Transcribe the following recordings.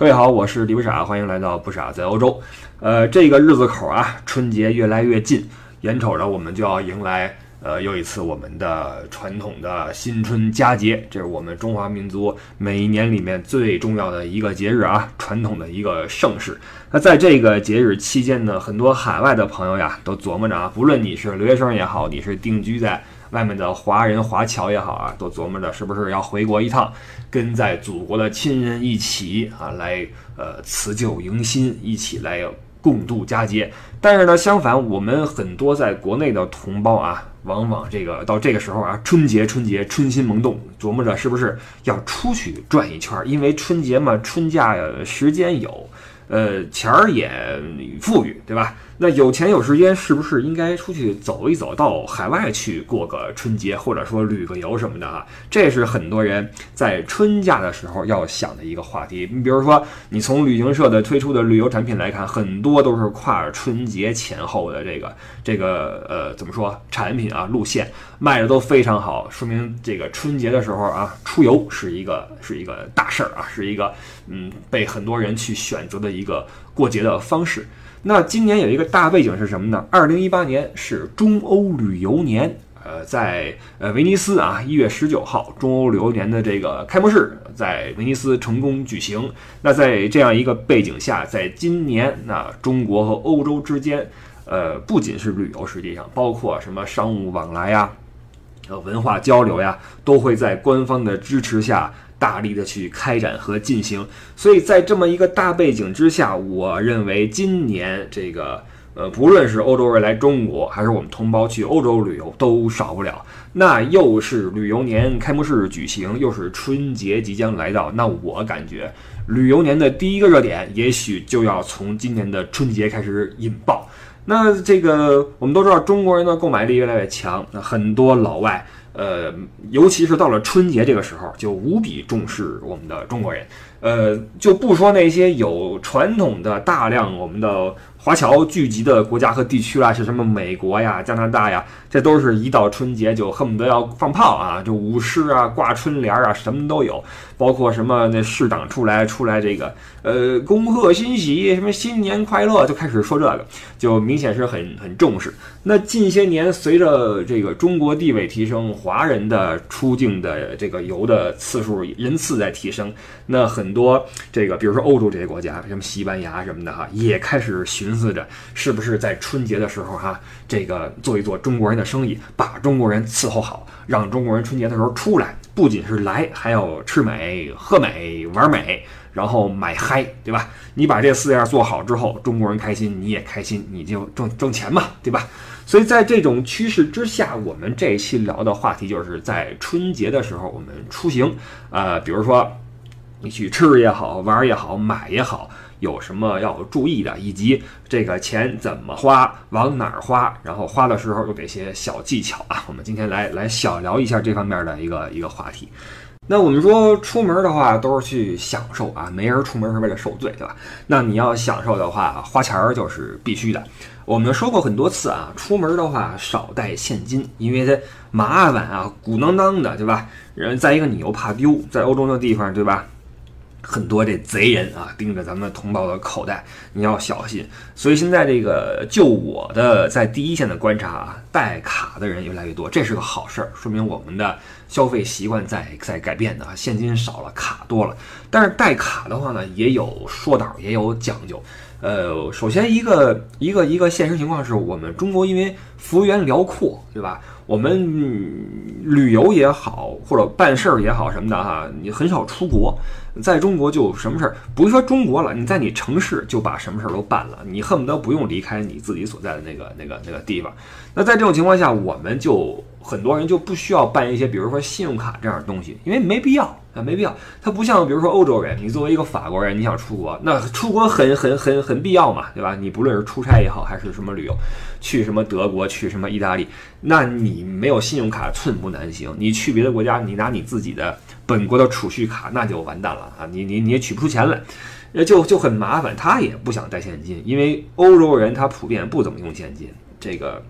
各位好，我是李不傻，欢迎来到不傻在欧洲。呃，这个日子口啊，春节越来越近，眼瞅着我们就要迎来呃又一次我们的传统的新春佳节，这是我们中华民族每一年里面最重要的一个节日啊，传统的一个盛世。那在这个节日期间呢，很多海外的朋友呀都琢磨着啊，不论你是留学生也好，你是定居在外面的华人华侨也好啊，都琢磨着是不是要回国一趟，跟在祖国的亲人一起啊，来呃辞旧迎新，一起来共度佳节。但是呢，相反，我们很多在国内的同胞啊，往往这个到这个时候啊，春节春节春心萌动，琢磨着是不是要出去转一圈，因为春节嘛，春假时间有。呃，钱儿也富裕，对吧？那有钱有时间，是不是应该出去走一走，到海外去过个春节，或者说旅个游什么的啊？这是很多人在春假的时候要想的一个话题。你比如说，你从旅行社的推出的旅游产品来看，很多都是跨春节前后的这个这个呃，怎么说产品啊路线卖的都非常好，说明这个春节的时候啊，出游是一个是一个大事儿啊，是一个嗯被很多人去选择的一个过节的方式。那今年有一个大背景是什么呢？二零一八年是中欧旅游年，呃，在呃威尼斯啊，一月十九号，中欧旅游年的这个开幕式在威尼斯成功举行。那在这样一个背景下，在今年，那中国和欧洲之间，呃，不仅是旅游，实际上包括什么商务往来呀，呃，文化交流呀，都会在官方的支持下。大力的去开展和进行，所以在这么一个大背景之下，我认为今年这个呃，不论是欧洲人来中国，还是我们同胞去欧洲旅游，都少不了。那又是旅游年开幕式举行，又是春节即将来到，那我感觉旅游年的第一个热点，也许就要从今年的春节开始引爆。那这个我们都知道，中国人的购买力越来越强，那很多老外。呃，尤其是到了春节这个时候，就无比重视我们的中国人。呃，就不说那些有传统的大量我们的。华侨聚集的国家和地区啦，是什么美国呀、加拿大呀，这都是一到春节就恨不得要放炮啊，就舞狮啊、挂春联啊，什么都有。包括什么那市长出来出来这个，呃，恭贺新喜，什么新年快乐，就开始说这个，就明显是很很重视。那近些年随着这个中国地位提升，华人的出境的这个游的次数人次在提升，那很很多这个比如说欧洲这些国家，什么西班牙什么的哈，也开始寻。思着是不是在春节的时候哈，这个做一做中国人的生意，把中国人伺候好，让中国人春节的时候出来，不仅是来，还要吃美、喝美、玩美，然后买嗨，对吧？你把这四样做好之后，中国人开心，你也开心，你就挣挣钱嘛，对吧？所以在这种趋势之下，我们这一期聊的话题就是在春节的时候我们出行，呃，比如说你去吃也好，玩也好，买也好。有什么要注意的，以及这个钱怎么花，往哪儿花，然后花的时候有哪些小技巧啊？我们今天来来小聊一下这方面的一个一个话题。那我们说出门的话都是去享受啊，没人出门是为了受罪，对吧？那你要享受的话，花钱儿就是必须的。我们说过很多次啊，出门的话少带现金，因为它麻烦啊，鼓囊囊的，对吧？人再一个你又怕丢，在欧洲那地方，对吧？很多这贼人啊，盯着咱们同胞的口袋，你要小心。所以现在这个，就我的在第一线的观察啊，带卡的人越来越多，这是个好事儿，说明我们的消费习惯在在改变的啊，现金少了，卡多了。但是带卡的话呢，也有说道，也有讲究。呃，首先一个一个一个现实情况是我们中国因为幅员辽阔，对吧？我们旅游也好，或者办事儿也好什么的哈，你很少出国，在中国就什么事儿，不是说中国了，你在你城市就把什么事儿都办了，你恨不得不用离开你自己所在的那个那个那个地方。那在这种情况下，我们就很多人就不需要办一些，比如说信用卡这样的东西，因为没必要啊，没必要。它不像比如说欧洲人，你作为一个法国人，你想出国，那出国很很很很必要嘛，对吧？你不论是出差也好，还是什么旅游，去什么德国，去什么意大利，那你。你没有信用卡，寸步难行。你去别的国家，你拿你自己的本国的储蓄卡，那就完蛋了啊！你你你也取不出钱来，那就就很麻烦。他也不想带现金，因为欧洲人他普遍不怎么用现金。这个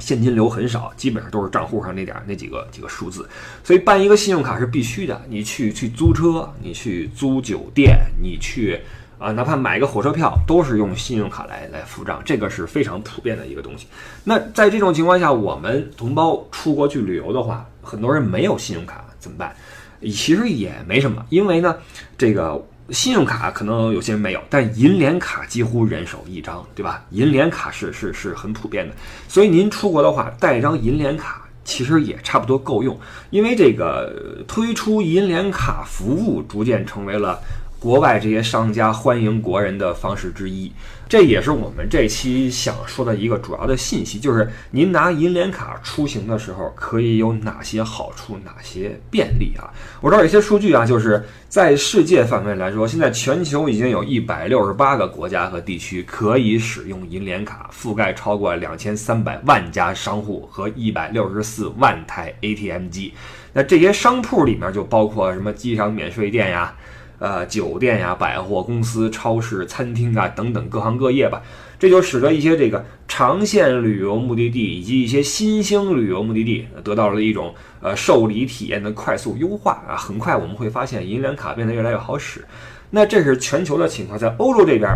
现金流很少，基本上都是账户上那点儿那几个几个数字，所以办一个信用卡是必须的。你去去租车，你去租酒店，你去啊，哪怕买个火车票，都是用信用卡来来付账，这个是非常普遍的一个东西。那在这种情况下，我们同胞出国去旅游的话，很多人没有信用卡怎么办？其实也没什么，因为呢，这个。信用卡可能有些人没有，但银联卡几乎人手一张，对吧？银联卡是是是很普遍的，所以您出国的话带一张银联卡其实也差不多够用，因为这个推出银联卡服务逐渐成为了。国外这些商家欢迎国人的方式之一，这也是我们这期想说的一个主要的信息，就是您拿银联卡出行的时候可以有哪些好处，哪些便利啊？我知道有些数据啊，就是在世界范围来说，现在全球已经有一百六十八个国家和地区可以使用银联卡，覆盖超过两千三百万家商户和一百六十四万台 ATM 机。那这些商铺里面就包括什么机场免税店呀？呃，酒店呀、百货公司、超市、餐厅啊等等各行各业吧，这就使得一些这个长线旅游目的地以及一些新兴旅游目的地得到了一种呃受理体验的快速优化啊。很快我们会发现银联卡变得越来越好使。那这是全球的情况，在欧洲这边。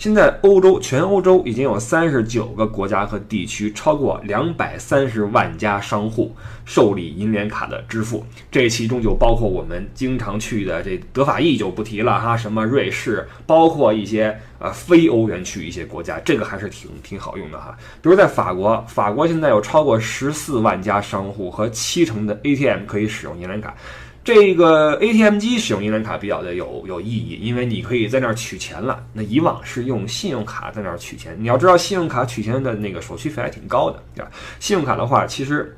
现在欧洲全欧洲已经有三十九个国家和地区，超过两百三十万家商户受理银联卡的支付，这其中就包括我们经常去的这德法意就不提了哈，什么瑞士，包括一些呃非欧元区一些国家，这个还是挺挺好用的哈。比如在法国，法国现在有超过十四万家商户和七成的 ATM 可以使用银联卡。这个 ATM 机使用银联卡比较的有有意义，因为你可以在那儿取钱了。那以往是用信用卡在那儿取钱，你要知道信用卡取钱的那个手续费还挺高的，对吧？信用卡的话，其实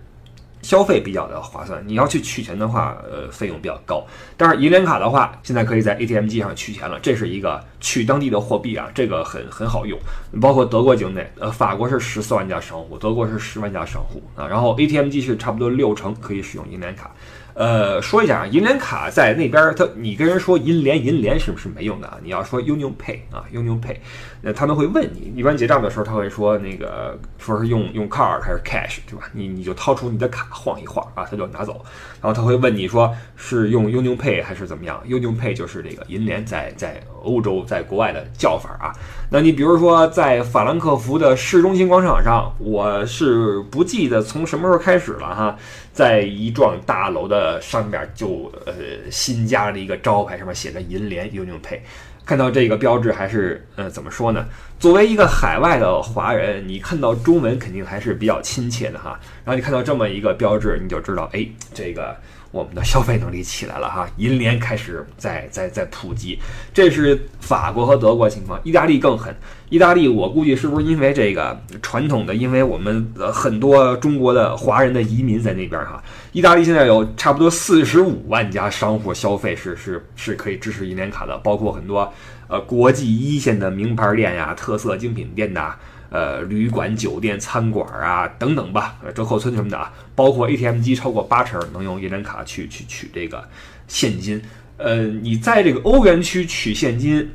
消费比较的划算。你要去取钱的话，呃，费用比较高。但是银联卡的话，现在可以在 ATM 机上取钱了，这是一个取当地的货币啊，这个很很好用。包括德国境内，呃，法国是十四万家商户，德国是十万家商户啊。然后 ATM 机是差不多六成可以使用银联卡。呃，说一下啊，银联卡在那边，他你跟人说银联银联是不是没用的啊？你要说 Union Pay 啊，Union Pay，那他们会问你，一般结账的时候他会说那个说是用用 card 还是 cash，对吧？你你就掏出你的卡晃一晃啊，他就拿走。然后他会问你说是用 Union Pay 还是怎么样？Union Pay 就是这个银联在在欧洲在国外的叫法啊。那你比如说在法兰克福的市中心广场上，我是不记得从什么时候开始了哈。在一幢大楼的呃上面就呃新加了一个招牌，上面写着“银联 Union Pay”。看到这个标志，还是呃怎么说呢？作为一个海外的华人，你看到中文肯定还是比较亲切的哈。然后你看到这么一个标志，你就知道，哎，这个。我们的消费能力起来了哈，银联开始在在在普及，这是法国和德国情况，意大利更狠。意大利我估计是不是因为这个传统的，因为我们呃很多中国的华人的移民在那边哈，意大利现在有差不多四十五万家商户消费是是是可以支持银联卡的，包括很多呃国际一线的名牌店呀、特色精品店呐。呃，旅馆、酒店、餐馆啊，等等吧，折扣村什么的啊，包括 ATM 机超过八成能用银联卡去去取这个现金。呃，你在这个欧元区取现金，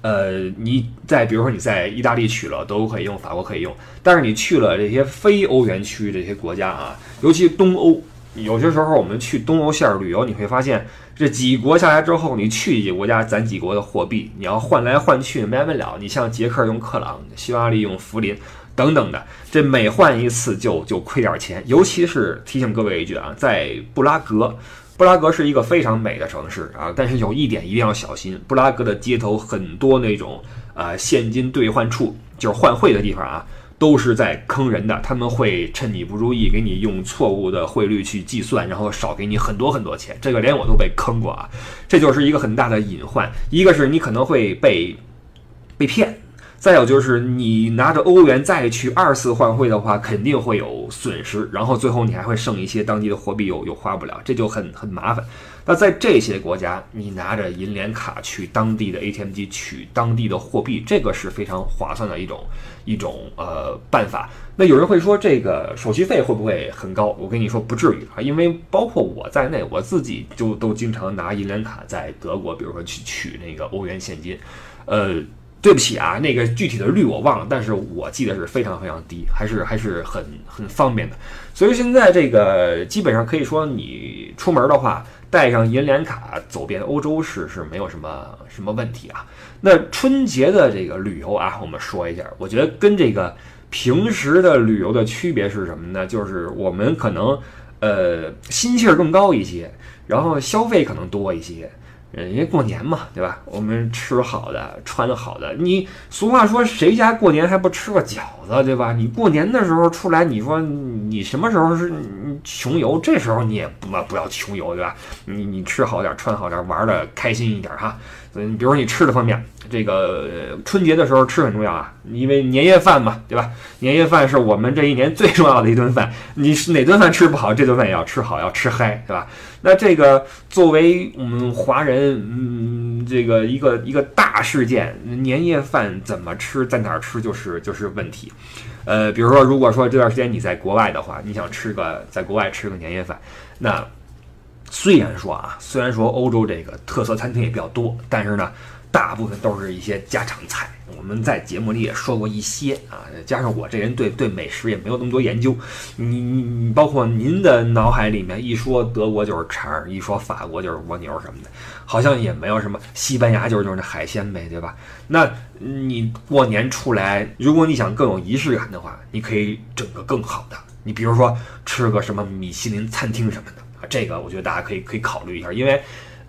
呃，你在比如说你在意大利取了，德国可以用，法国可以用，但是你去了这些非欧元区这些国家啊，尤其东欧。有些时候我们去东欧线旅游，你会发现这几国下来之后，你去几国家攒几国的货币，你要换来换去没完没了。你像捷克用克朗，匈牙利用福林等等的，这每换一次就就亏点钱。尤其是提醒各位一句啊，在布拉格，布拉格是一个非常美的城市啊，但是有一点一定要小心，布拉格的街头很多那种啊现金兑换处，就是换汇的地方啊。都是在坑人的，他们会趁你不注意，给你用错误的汇率去计算，然后少给你很多很多钱。这个连我都被坑过啊，这就是一个很大的隐患。一个是你可能会被被骗。再有就是你拿着欧元再去二次换汇的话，肯定会有损失，然后最后你还会剩一些当地的货币又又花不了，这就很很麻烦。那在这些国家，你拿着银联卡去当地的 ATM 机取当地的货币，这个是非常划算的一种一种呃办法。那有人会说这个手续费会不会很高？我跟你说不至于啊，因为包括我在内，我自己就都经常拿银联卡在德国，比如说去取那个欧元现金，呃。对不起啊，那个具体的率我忘了，但是我记得是非常非常低，还是还是很很方便的。所以现在这个基本上可以说，你出门的话，带上银联卡走遍欧洲是是没有什么什么问题啊。那春节的这个旅游啊，我们说一下，我觉得跟这个平时的旅游的区别是什么呢？就是我们可能呃心气儿更高一些，然后消费可能多一些。嗯，因为过年嘛，对吧？我们吃好的，穿好的。你俗话说，谁家过年还不吃个饺子，对吧？你过年的时候出来，你说你什么时候是穷游？这时候你也不不要穷游，对吧？你你吃好点，穿好点，玩的开心一点哈。嗯，比如说你吃的方面，这个春节的时候吃很重要啊，因为年夜饭嘛，对吧？年夜饭是我们这一年最重要的一顿饭，你是哪顿饭吃不好，这顿饭也要吃好，要吃嗨，对吧？那这个作为我们华人，嗯，这个一个一个大事件，年夜饭怎么吃，在哪儿吃，就是就是问题。呃，比如说，如果说这段时间你在国外的话，你想吃个在国外吃个年夜饭，那。虽然说啊，虽然说欧洲这个特色餐厅也比较多，但是呢，大部分都是一些家常菜。我们在节目里也说过一些啊，加上我这人对对美食也没有那么多研究。你你你，包括您的脑海里面一说德国就是肠，一说法国就是蜗牛什么的，好像也没有什么。西班牙就是就是那海鲜呗，对吧？那你过年出来，如果你想更有仪式感的话，你可以整个更好的。你比如说吃个什么米其林餐厅什么的。这个我觉得大家可以可以考虑一下，因为，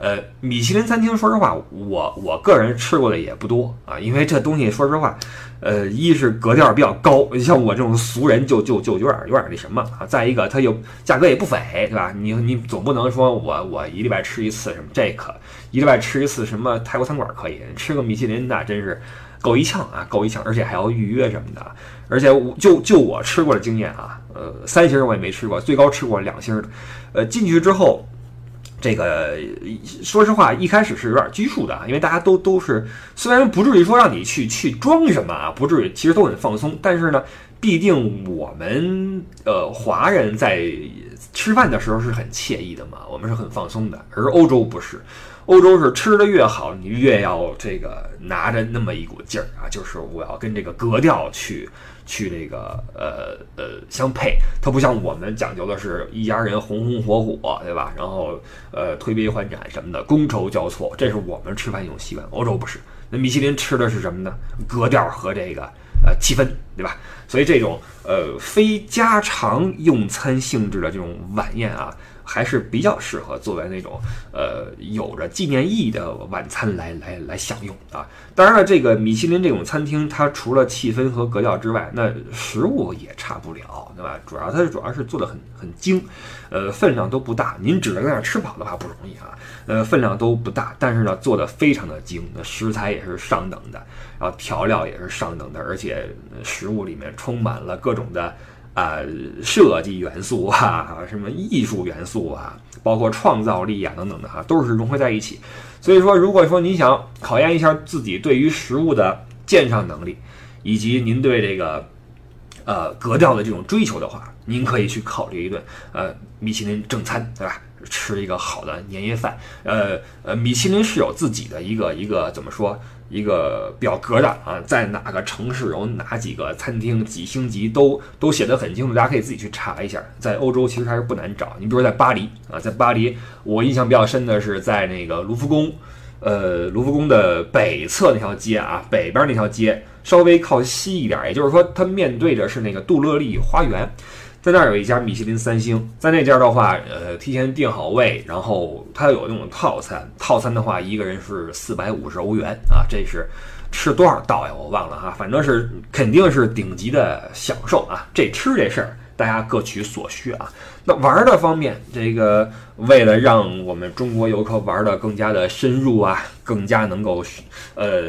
呃，米其林餐厅，说实话，我我个人吃过的也不多啊，因为这东西，说实话，呃，一是格调比较高，像我这种俗人就就就有点有点那什么啊，再一个它又价格也不菲，对吧？你你总不能说我我一礼拜吃一次什么这可一礼拜吃一次什么泰国餐馆可以，吃个米其林那真是够一呛啊，够一呛，而且还要预约什么的，而且我就就我吃过的经验啊。呃，三星我也没吃过，最高吃过两星的。呃，进去之后，这个说实话，一开始是有点拘束的啊，因为大家都都是，虽然不至于说让你去去装什么啊，不至于，其实都很放松。但是呢，毕竟我们呃华人在吃饭的时候是很惬意的嘛，我们是很放松的，而欧洲不是。欧洲是吃的越好，你越要这个拿着那么一股劲儿啊，就是我要跟这个格调去去这个呃呃相配。它不像我们讲究的是一家人红红火火，对吧？然后呃推杯换盏什么的，觥筹交错，这是我们吃饭一种习惯。欧洲不是，那米其林吃的是什么呢？格调和这个呃气氛，对吧？所以这种呃非家常用餐性质的这种晚宴啊。还是比较适合作为那种呃有着纪念意义的晚餐来来来享用啊。当然了，这个米其林这种餐厅，它除了气氛和格调之外，那食物也差不了，对吧？主要它主要是做的很很精，呃，分量都不大。您只能在那吃饱的话不容易啊。呃，分量都不大，但是呢，做的非常的精，那食材也是上等的，然后调料也是上等的，而且食物里面充满了各种的。啊，设计元素啊，什么艺术元素啊，包括创造力啊等等的哈，都是融合在一起。所以说，如果说您想考验一下自己对于食物的鉴赏能力，以及您对这个呃格调的这种追求的话，您可以去考虑一顿呃米其林正餐，对吧？吃一个好的年夜饭。呃呃，米其林是有自己的一个一个怎么说？一个表格的啊，在哪个城市有哪几个餐厅几星级都都写得很清楚，大家可以自己去查一下。在欧洲其实还是不难找，你比如在巴黎啊，在巴黎我印象比较深的是在那个卢浮宫，呃，卢浮宫的北侧那条街啊，北边那条街稍微靠西一点，也就是说它面对着是那个杜乐丽花园。在那儿有一家米其林三星，在那家的话，呃，提前订好位，然后它有那种套餐，套餐的话一个人是四百五十欧元啊，这是吃多少道呀？我忘了哈，反正是肯定是顶级的享受啊。这吃这事儿，大家各取所需啊。那玩的方面，这个为了让我们中国游客玩的更加的深入啊，更加能够呃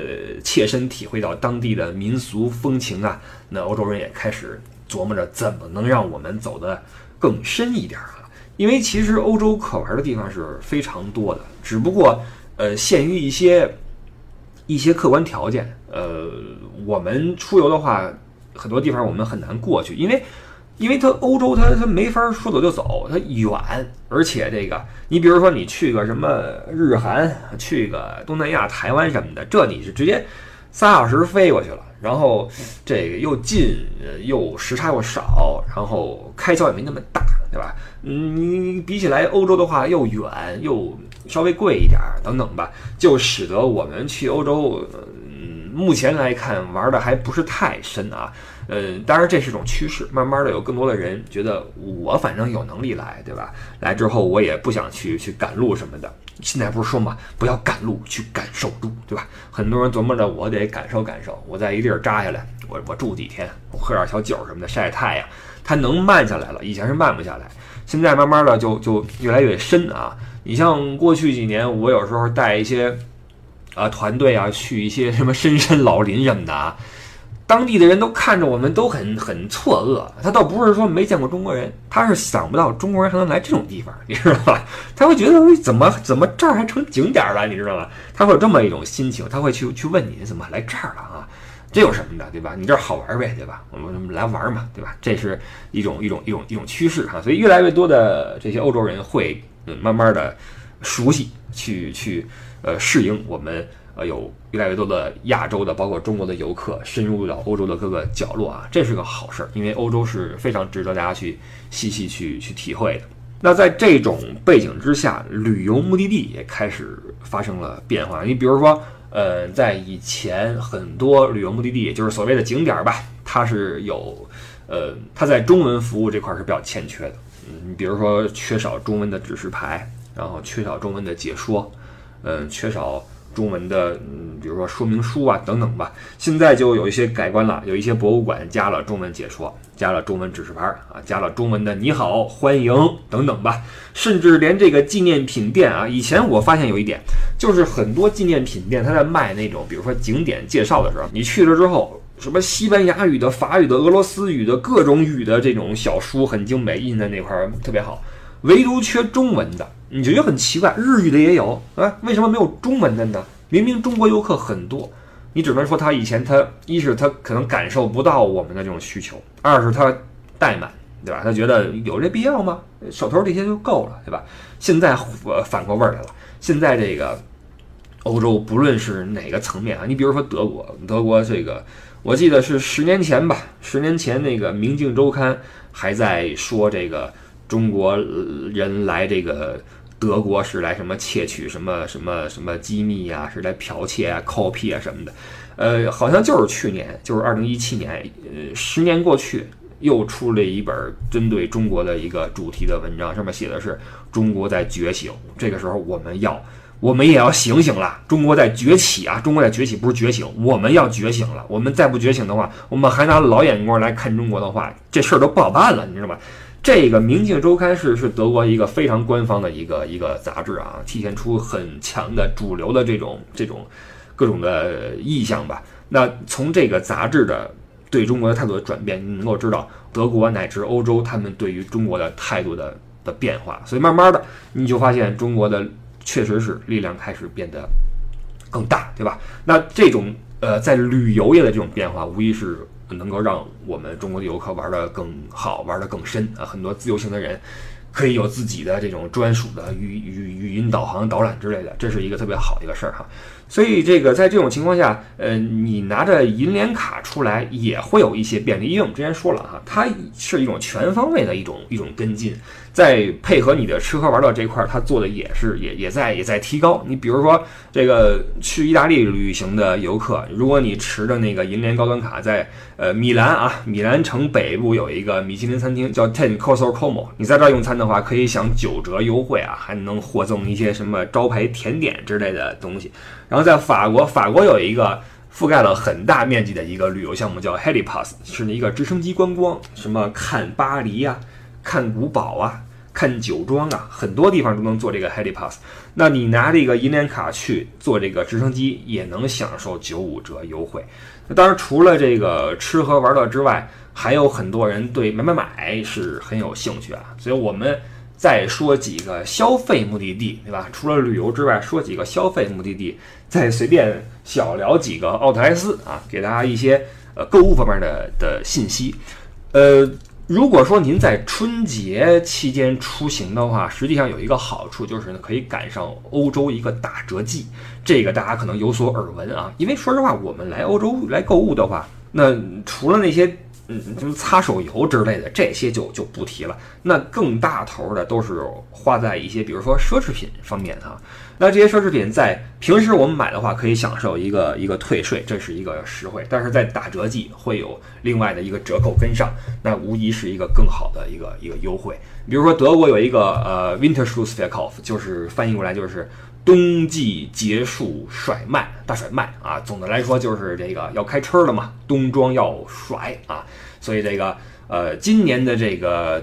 切身体会到当地的民俗风情啊，那欧洲人也开始。琢磨着怎么能让我们走得更深一点啊？因为其实欧洲可玩的地方是非常多的，只不过呃限于一些一些客观条件，呃我们出游的话，很多地方我们很难过去，因为因为它欧洲它它没法说走就走，它远，而且这个你比如说你去个什么日韩，去个东南亚台湾什么的，这你是直接。仨小时飞过去了，然后这个又近，又时差又少，然后开销也没那么大，对吧？嗯，你比起来欧洲的话，又远又稍微贵一点，等等吧，就使得我们去欧洲，嗯，目前来看玩的还不是太深啊。嗯，当然这是种趋势，慢慢的有更多的人觉得我反正有能力来，对吧？来之后我也不想去去赶路什么的。现在不是说嘛，不要赶路，去感受路，对吧？很多人琢磨着我得感受感受，我在一地儿扎下来，我我住几天，我喝点小酒什么的，晒晒太阳，它能慢下来了。以前是慢不下来，现在慢慢的就就越来越深啊。你像过去几年，我有时候带一些啊团队啊去一些什么深山老林什么的啊。当地的人都看着我们都很很错愕，他倒不是说没见过中国人，他是想不到中国人还能来这种地方，你知道吧？他会觉得怎么怎么这儿还成景点了，你知道吗？他会有这么一种心情，他会去去问你怎么来这儿了啊？这有什么的，对吧？你这儿好玩呗，对吧？我们来玩嘛，对吧？这是一种一种一种一种趋势哈，所以越来越多的这些欧洲人会嗯慢慢的熟悉，去去呃适应我们。呃，有越来越多的亚洲的，包括中国的游客深入到欧洲的各个角落啊，这是个好事儿，因为欧洲是非常值得大家去细细去去体会的。那在这种背景之下，旅游目的地也开始发生了变化。你比如说，呃，在以前很多旅游目的地，也就是所谓的景点吧，它是有，呃，它在中文服务这块是比较欠缺的。嗯，你比如说缺少中文的指示牌，然后缺少中文的解说，嗯，缺少。中文的，嗯，比如说说明书啊等等吧，现在就有一些改观了，有一些博物馆加了中文解说，加了中文指示牌啊，加了中文的你好、欢迎等等吧，甚至连这个纪念品店啊，以前我发现有一点，就是很多纪念品店他在卖那种，比如说景点介绍的时候，你去了之后，什么西班牙语的、法语的、俄罗斯语的各种语的这种小书很精美，印在那块儿特别好。唯独缺中文的，你就觉得很奇怪。日语的也有啊，为什么没有中文的呢？明明中国游客很多，你只能说他以前他一是他可能感受不到我们的这种需求，二是他怠慢，对吧？他觉得有这必要吗？手头这些就够了，对吧？现在呃反过味儿来了，现在这个欧洲不论是哪个层面啊，你比如说德国，德国这个我记得是十年前吧，十年前那个《明镜周刊》还在说这个。中国人来这个德国是来什么窃取什么什么什么机密呀？是来剽窃啊、copy 啊什么的？呃，好像就是去年，就是二零一七年，呃，十年过去，又出了一本针对中国的一个主题的文章，上面写的是中国在觉醒。这个时候我们要，我们也要醒醒了，中国在崛起啊！中国在崛起，不是觉醒，我们要觉醒了。我们再不觉醒的话，我们还拿老眼光来看中国的话，这事儿都不好办了，你知道吗？这个《明镜周刊》是是德国一个非常官方的一个一个杂志啊，体现出很强的主流的这种这种各种的意向吧。那从这个杂志的对中国的态度的转变，你能够知道德国乃至欧洲他们对于中国的态度的的变化。所以慢慢的，你就发现中国的确实是力量开始变得更大，对吧？那这种呃，在旅游业的这种变化，无疑是。能够让我们中国的游客玩的更好，玩的更深啊！很多自由行的人可以有自己的这种专属的语语语音导航导览之类的，这是一个特别好的一个事儿哈。所以这个在这种情况下，呃，你拿着银联卡出来也会有一些便利，因为我们之前说了哈，它是一种全方位的一种一种跟进。在配合你的吃喝玩乐这块儿，他做的也是也也在也在提高。你比如说这个去意大利旅行的游客，如果你持着那个银联高端卡，在呃米兰啊，米兰城北部有一个米其林餐厅叫 Ten Coso Como，你在这儿用餐的话，可以享九折优惠啊，还能获赠一些什么招牌甜点之类的东西。然后在法国，法国有一个覆盖了很大面积的一个旅游项目叫 Helipass，是一个直升机观光，什么看巴黎呀。看古堡啊，看酒庄啊，很多地方都能做这个 Heli Pass。那你拿这个银联卡去做这个直升机，也能享受九五折优惠。那当然，除了这个吃喝玩乐之外，还有很多人对买买买是很有兴趣啊。所以我们再说几个消费目的地，对吧？除了旅游之外，说几个消费目的地，再随便小聊几个奥特莱斯啊，给大家一些呃购物方面的的信息，呃。如果说您在春节期间出行的话，实际上有一个好处就是呢，可以赶上欧洲一个打折季。这个大家可能有所耳闻啊，因为说实话，我们来欧洲来购物的话，那除了那些。嗯，什么擦手油之类的，这些就就不提了。那更大头的都是花在一些，比如说奢侈品方面哈。那这些奢侈品在平时我们买的话，可以享受一个一个退税，这是一个实惠。但是在打折季会有另外的一个折扣跟上，那无疑是一个更好的一个一个优惠。比如说德国有一个呃 Winterschlussverkauf，就是翻译过来就是。冬季结束甩卖，大甩卖啊！总的来说就是这个要开春了嘛，冬装要甩啊！所以这个呃，今年的这个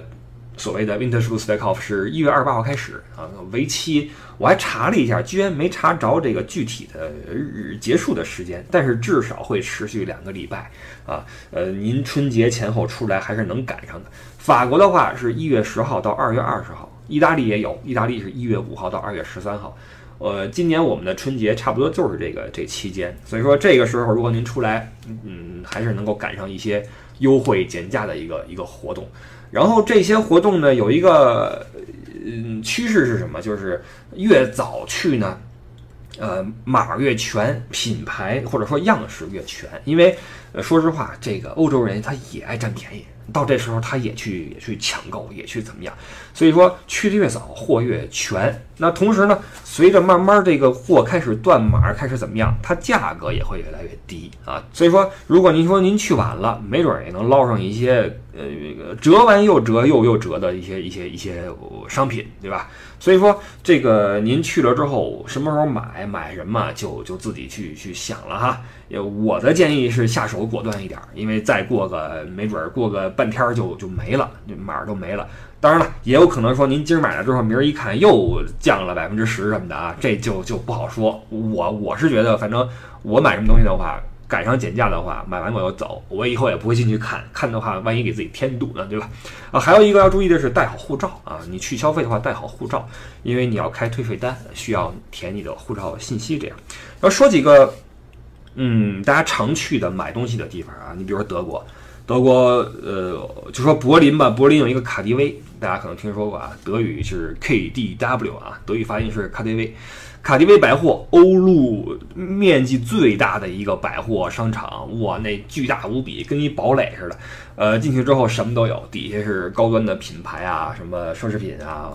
所谓的 Winter s h o e s t a k Off 是一月二十八号开始啊，为期我还查了一下，居然没查着这个具体的日结束的时间，但是至少会持续两个礼拜啊！呃，您春节前后出来还是能赶上的。法国的话是一月十号到二月二十号，意大利也有，意大利是一月五号到二月十三号。呃，今年我们的春节差不多就是这个这期间，所以说这个时候如果您出来，嗯，还是能够赶上一些优惠减价的一个一个活动。然后这些活动呢，有一个嗯趋势是什么？就是越早去呢，呃，码越全，品牌或者说样式越全。因为，说实话，这个欧洲人他也爱占便宜。到这时候，他也去也去抢购，也去怎么样？所以说去的越早，货越全。那同时呢，随着慢慢这个货开始断码，开始怎么样，它价格也会越来越低啊。所以说，如果您说您去晚了，没准也能捞上一些呃折完又折又又折的一些一些一些商品，对吧？所以说这个您去了之后，什么时候买买什么，就就自己去去想了哈。我的建议是下手果断一点，因为再过个没准过个半天就就没了，码都没了。当然了，也有可能说您今儿买了之后，明儿一看又降了百分之十什么的啊，这就就不好说。我我是觉得，反正我买什么东西的话，赶上减价的话，买完我就走，我以后也不会进去看看的话，万一给自己添堵呢，对吧？啊，还有一个要注意的是带好护照啊，你去消费的话带好护照，因为你要开退税单，需要填你的护照信息。这样，要说几个。嗯，大家常去的买东西的地方啊，你比如说德国，德国呃，就说柏林吧，柏林有一个卡迪威，大家可能听说过啊，德语是 KDW 啊，德语发音是卡迪威，卡迪威百货，欧陆面积最大的一个百货商场，哇，那巨大无比，跟一堡垒似的。呃，进去之后什么都有，底下是高端的品牌啊，什么奢侈品啊，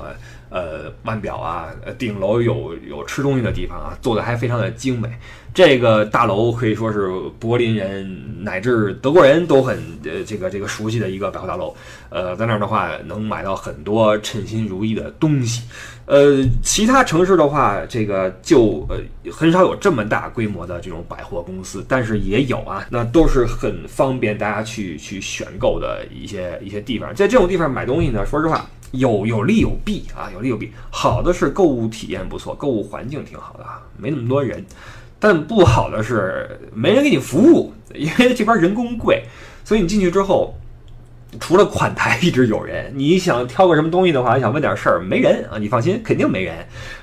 呃，腕表啊，顶楼有有吃东西的地方啊，做的还非常的精美。这个大楼可以说是柏林人乃至德国人都很呃这个这个熟悉的一个百货大楼，呃，在那儿的话能买到很多称心如意的东西，呃，其他城市的话，这个就呃很少有这么大规模的这种百货公司，但是也有啊，那都是很方便大家去去选购的一些一些地方，在这种地方买东西呢，说实话有有利有弊啊，有利有弊，好的是购物体验不错，购物环境挺好的啊，没那么多人。但不好的是没人给你服务，因为这边人工贵，所以你进去之后，除了款台一直有人，你想挑个什么东西的话，想问点事儿，没人啊，你放心，肯定没人。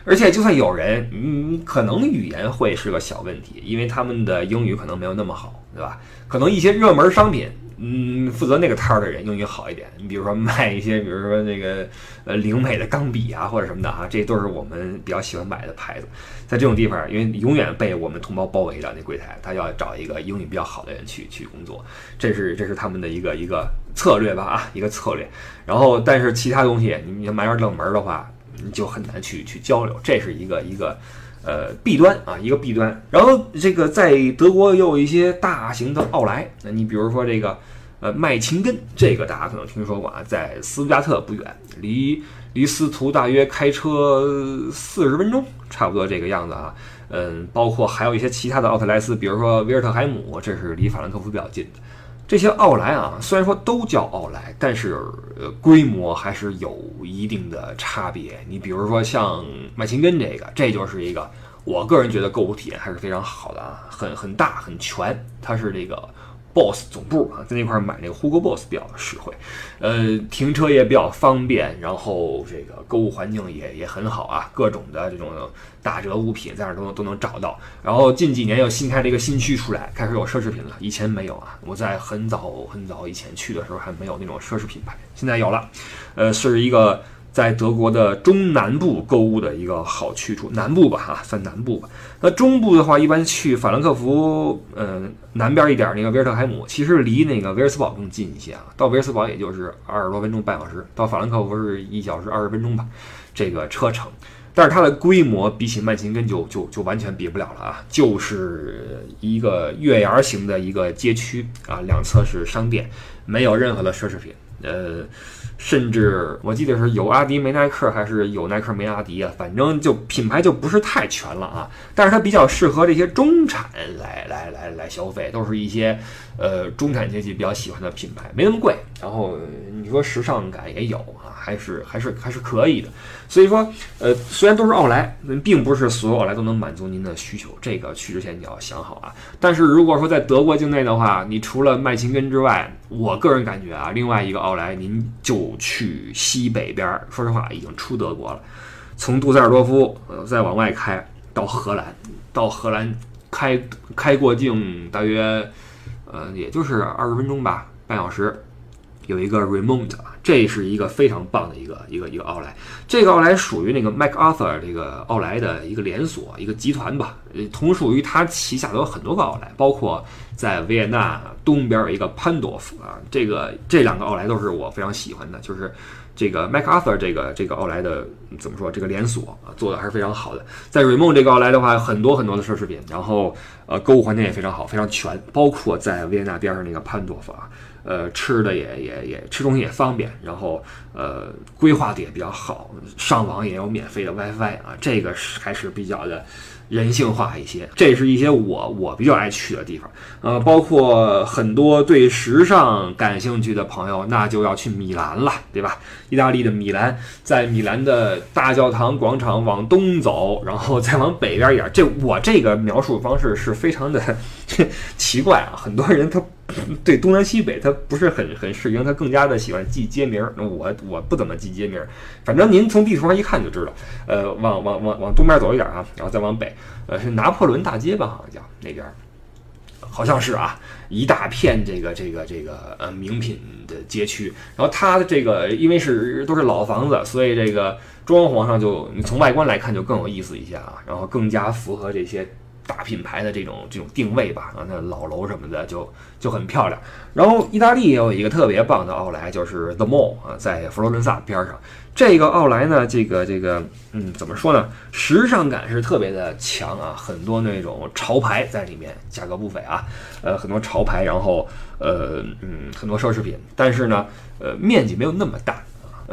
而且就算有人，你可能语言会是个小问题，因为他们的英语可能没有那么好，对吧？可能一些热门商品。嗯，负责那个摊儿的人英语好一点。你比如说卖一些，比如说那个呃灵美的钢笔啊，或者什么的哈，这都是我们比较喜欢买的牌子。在这种地方，因为永远被我们同胞包围着，那柜台他要找一个英语比较好的人去去工作，这是这是他们的一个一个策略吧啊，一个策略。然后，但是其他东西你要买点冷门的话，你就很难去去交流，这是一个一个。呃，弊端啊，一个弊端。然后这个在德国又有一些大型的奥莱，那你比如说这个，呃，麦琴根，这个大家可能听说过啊，在斯图加特不远，离离斯图大约开车四十分钟，差不多这个样子啊。嗯，包括还有一些其他的奥特莱斯，比如说维尔特海姆，这是离法兰克福比较近的。这些奥莱啊，虽然说都叫奥莱，但是呃规模还是有一定的差别。你比如说像麦琴根这个，这就是一个我个人觉得购物体验还是非常好的啊，很很大很全，它是这个 Boss 总部啊，在那块买那个 Hugo Boss 比较实惠，呃，停车也比较方便，然后这个购物环境也也很好啊，各种的这种打折物品在那都能都能找到。然后近几年又新开了一个新区出来，开始有奢侈品了，以前没有啊。我在很早很早以前去的时候还没有那种奢侈品牌，现在有了，呃，是一个。在德国的中南部购物的一个好去处，南部吧，哈，算南部吧。那中部的话，一般去法兰克福，嗯，南边一点那个维尔特海姆，其实离那个维尔斯堡更近一些啊。到维尔斯堡也就是二十多分钟，半小时；到法兰克福是一小时二十分钟吧，这个车程。但是它的规模比起曼琴根就就就完全比不了了啊，就是一个月牙形的一个街区啊，两侧是商店，没有任何的奢侈品，呃。甚至我记得是有阿迪没耐克，还是有耐克没阿迪啊？反正就品牌就不是太全了啊。但是它比较适合这些中产来来来来消费，都是一些呃中产阶级比较喜欢的品牌，没那么贵。然后你说时尚感也有啊，还是还是还是可以的。所以说，呃，虽然都是奥莱，并不是所有奥莱都能满足您的需求，这个去之前你要想好啊。但是如果说在德国境内的话，你除了麦琴根之外，我个人感觉啊，另外一个奥莱您就去西北边儿。说实话，已经出德国了，从杜塞尔多夫呃再往外开到荷兰，到荷兰开开过境大约呃也就是二十分钟吧，半小时。有一个 Remont 啊，这是一个非常棒的一个一个一个奥莱。这个奥莱属于那个 MacArthur 这个奥莱的一个连锁一个集团吧，呃，同属于它旗下都有很多个奥莱，包括在维也纳东边有一个潘多夫啊，这个这两个奥莱都是我非常喜欢的，就是这个 MacArthur 这个这个奥莱的怎么说，这个连锁啊做的还是非常好的。在 Remont 这个奥莱的话，很多很多的奢侈品，然后呃购物环境也非常好，非常全，包括在维也纳边上那个潘多夫啊。呃，吃的也也也吃东西也方便，然后呃，规划的也比较好，上网也有免费的 WiFi 啊，这个是还是比较的人性化一些。这是一些我我比较爱去的地方，呃，包括很多对时尚感兴趣的朋友，那就要去米兰了，对吧？意大利的米兰，在米兰的大教堂广场往东走，然后再往北边一点。这我这个描述方式是非常的 奇怪啊，很多人他。对东南西北，他不是很很适应，他更加的喜欢记街名。我我不怎么记街名，反正您从地图上一看就知道。呃，往往往往东边走一点啊，然后再往北，呃，是拿破仑大街吧？好像叫那边，好像是啊，一大片这个这个这个呃名品的街区。然后它的这个因为是都是老房子，所以这个装潢上就你从外观来看就更有意思一些啊，然后更加符合这些。大品牌的这种这种定位吧，啊，那老楼什么的就就很漂亮。然后意大利也有一个特别棒的奥莱，就是 The Mall 啊，在佛罗伦萨边上。这个奥莱呢，这个这个，嗯，怎么说呢？时尚感是特别的强啊，很多那种潮牌在里面，价格不菲啊，呃，很多潮牌，然后呃，嗯，很多奢侈品，但是呢，呃，面积没有那么大。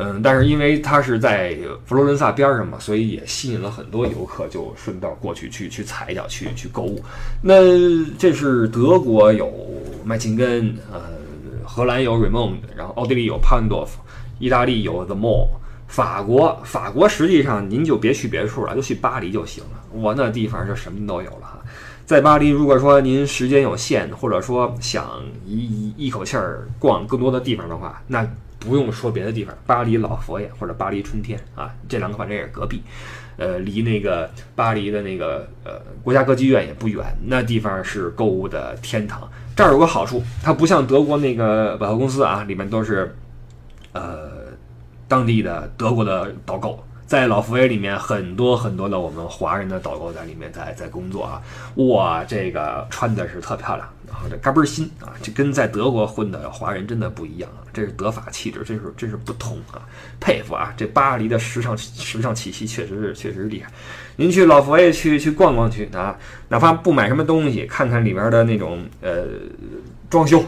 嗯，但是因为它是在佛罗伦萨边上嘛，所以也吸引了很多游客，就顺道过去去去踩一脚，去去购物。那这是德国有麦琴根，呃，荷兰有 Remond，然后奥地利有 p a n d o f 意大利有 The Mall，法国法国实际上您就别去别处了，就去巴黎就行了。我那地方就什么都有了哈。在巴黎，如果说您时间有限，或者说想一一一口气儿逛更多的地方的话，那。不用说别的地方，巴黎老佛爷或者巴黎春天啊，这两个反正也是隔壁，呃，离那个巴黎的那个呃国家歌剧院也不远，那地方是购物的天堂。这儿有个好处，它不像德国那个百货公司啊，里面都是呃当地的德国的导购。在老佛爷里面，很多很多的我们华人的导购在里面在在工作啊，哇，这个穿的是特漂亮，然后这嘎嘣新啊，这跟在德国混的华人真的不一样啊，这是德法气质，真是真是不同啊，佩服啊，这巴黎的时尚时尚气息确实是确实厉害。您去老佛爷去去逛逛去啊，哪怕不买什么东西，看看里边的那种呃装修。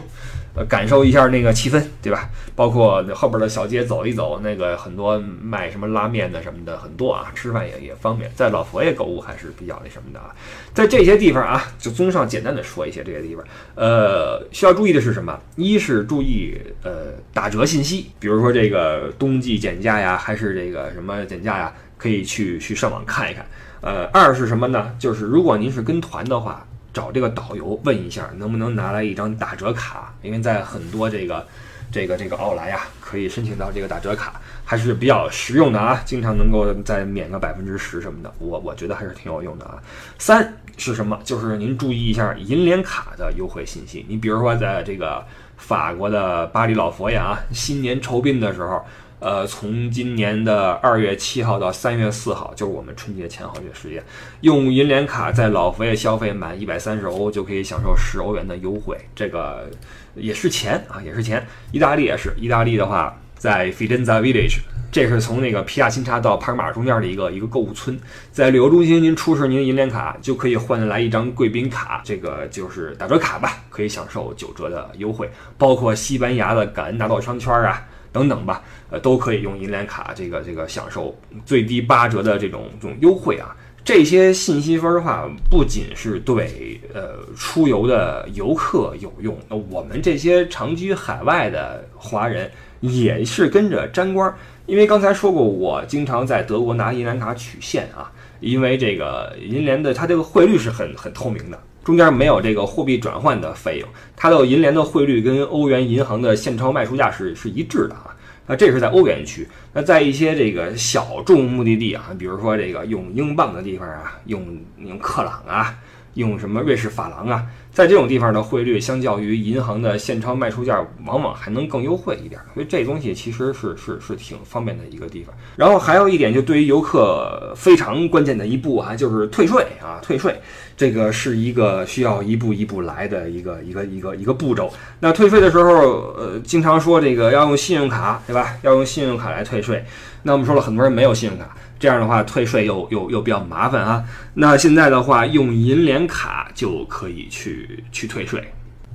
呃，感受一下那个气氛，对吧？包括后边的小街走一走，那个很多卖什么拉面的什么的很多啊，吃饭也也方便。在老佛爷购物还是比较那什么的啊。在这些地方啊，就综上简单的说一些这些地方，呃，需要注意的是什么？一是注意呃打折信息，比如说这个冬季减价呀，还是这个什么减价呀，可以去去上网看一看。呃，二是什么呢？就是如果您是跟团的话。找这个导游问一下，能不能拿来一张打折卡，因为在很多这个这个这个奥莱呀，可以申请到这个打折卡，还是比较实用的啊，经常能够再免个百分之十什么的，我我觉得还是挺有用的啊。三是什么？就是您注意一下银联卡的优惠信息，你比如说在这个法国的巴黎老佛爷啊，新年酬宾的时候。呃，从今年的二月七号到三月四号，就是我们春节前后这个时间，用银联卡在老佛爷消费满一百三十欧就可以享受十欧元的优惠，这个也是钱啊，也是钱。意大利也是，意大利的话，在 Fidenza Village，这是从那个皮亚新察到帕尔马中间的一个一个购物村，在旅游中心您出示您的银联卡就可以换来一张贵宾卡，这个就是打折卡吧，可以享受九折的优惠，包括西班牙的感恩大道商圈啊。等等吧，呃，都可以用银联卡，这个这个享受最低八折的这种这种优惠啊。这些信息分的话，不仅是对呃出游的游客有用，那我们这些长居海外的华人也是跟着沾光。因为刚才说过，我经常在德国拿银联卡取现啊，因为这个银联的它这个汇率是很很透明的。中间没有这个货币转换的费用，它的银联的汇率跟欧元银行的现钞卖出价是是一致的啊。那这是在欧元区，那在一些这个小众目的地啊，比如说这个用英镑的地方啊，用用克朗啊，用什么瑞士法郎啊。在这种地方的汇率，相较于银行的现钞卖出价，往往还能更优惠一点，所以这东西其实是是是挺方便的一个地方。然后还有一点，就对于游客非常关键的一步啊，就是退税啊，退税，这个是一个需要一步一步来的一个一个一个一个步骤。那退税的时候，呃，经常说这个要用信用卡，对吧？要用信用卡来退税。那我们说了，很多人没有信用卡。这样的话，退税又又又比较麻烦啊。那现在的话，用银联卡就可以去去退税。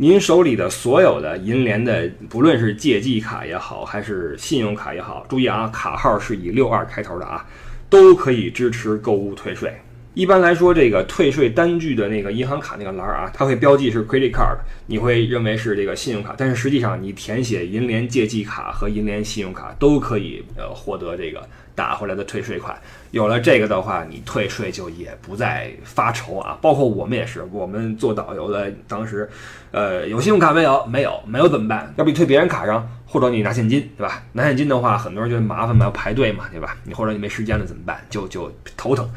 您手里的所有的银联的，不论是借记卡也好，还是信用卡也好，注意啊，卡号是以六二开头的啊，都可以支持购物退税。一般来说，这个退税单据的那个银行卡那个栏儿啊，它会标记是 credit card，你会认为是这个信用卡，但是实际上你填写银联借记卡和银联信用卡都可以呃获得这个打回来的退税款。有了这个的话，你退税就也不再发愁啊。包括我们也是，我们做导游的当时，呃，有信用卡没有？没有，没有怎么办？要不你退别人卡上，或者你拿现金，对吧？拿现金的话，很多人觉得麻烦嘛，要排队嘛，对吧？你或者你没时间了怎么办？就就头疼。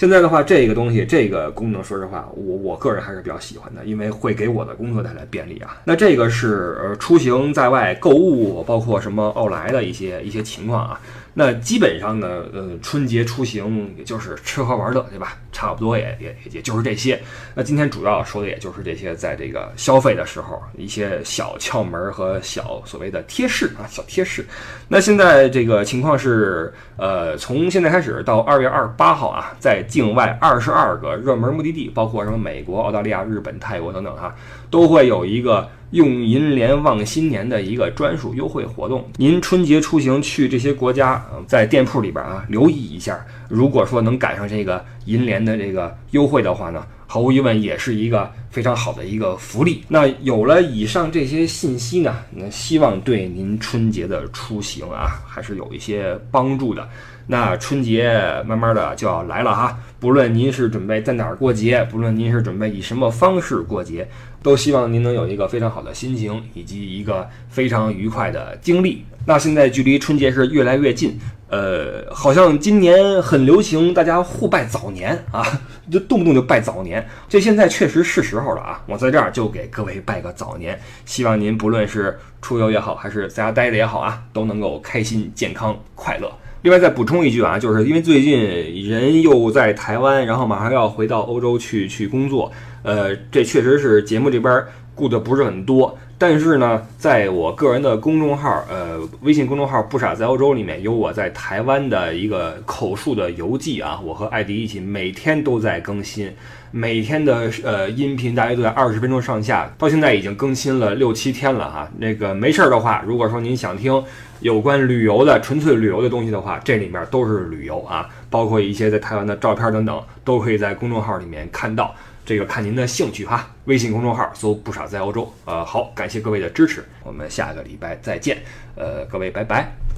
现在的话，这个东西，这个功能，说实话，我我个人还是比较喜欢的，因为会给我的工作带来便利啊。那这个是呃出行在外购物，包括什么奥莱的一些一些情况啊。那基本上呢，呃，春节出行也就是吃喝玩乐，对吧？差不多也也也就是这些。那今天主要说的也就是这些，在这个消费的时候一些小窍门和小所谓的贴士啊，小贴士。那现在这个情况是，呃，从现在开始到二月二十八号啊，在境外二十二个热门目的地，包括什么美国、澳大利亚、日本、泰国等等哈，都会有一个。用银联旺新年的一个专属优惠活动，您春节出行去这些国家，在店铺里边啊留意一下。如果说能赶上这个银联的这个优惠的话呢，毫无疑问也是一个非常好的一个福利。那有了以上这些信息呢，那希望对您春节的出行啊还是有一些帮助的。那春节慢慢的就要来了哈，不论您是准备在哪儿过节，不论您是准备以什么方式过节，都希望您能有一个非常好的心情以及一个非常愉快的经历。那现在距离春节是越来越近，呃，好像今年很流行大家互拜早年啊，就动不动就拜早年，这现在确实是时候了啊！我在这儿就给各位拜个早年，希望您不论是出游也好，还是在家待着也好啊，都能够开心、健康、快乐。另外再补充一句啊，就是因为最近人又在台湾，然后马上要回到欧洲去去工作，呃，这确实是节目这边顾的不是很多。但是呢，在我个人的公众号，呃，微信公众号“不傻在欧洲”里面有我在台湾的一个口述的游记啊，我和艾迪一起每天都在更新，每天的呃音频大约都在二十分钟上下，到现在已经更新了六七天了哈。那个没事儿的话，如果说您想听有关旅游的纯粹旅游的东西的话，这里面都是旅游啊，包括一些在台湾的照片等等，都可以在公众号里面看到。这个看您的兴趣哈，微信公众号搜“不傻在欧洲”。呃，好，感谢各位的支持，我们下个礼拜再见。呃，各位拜拜。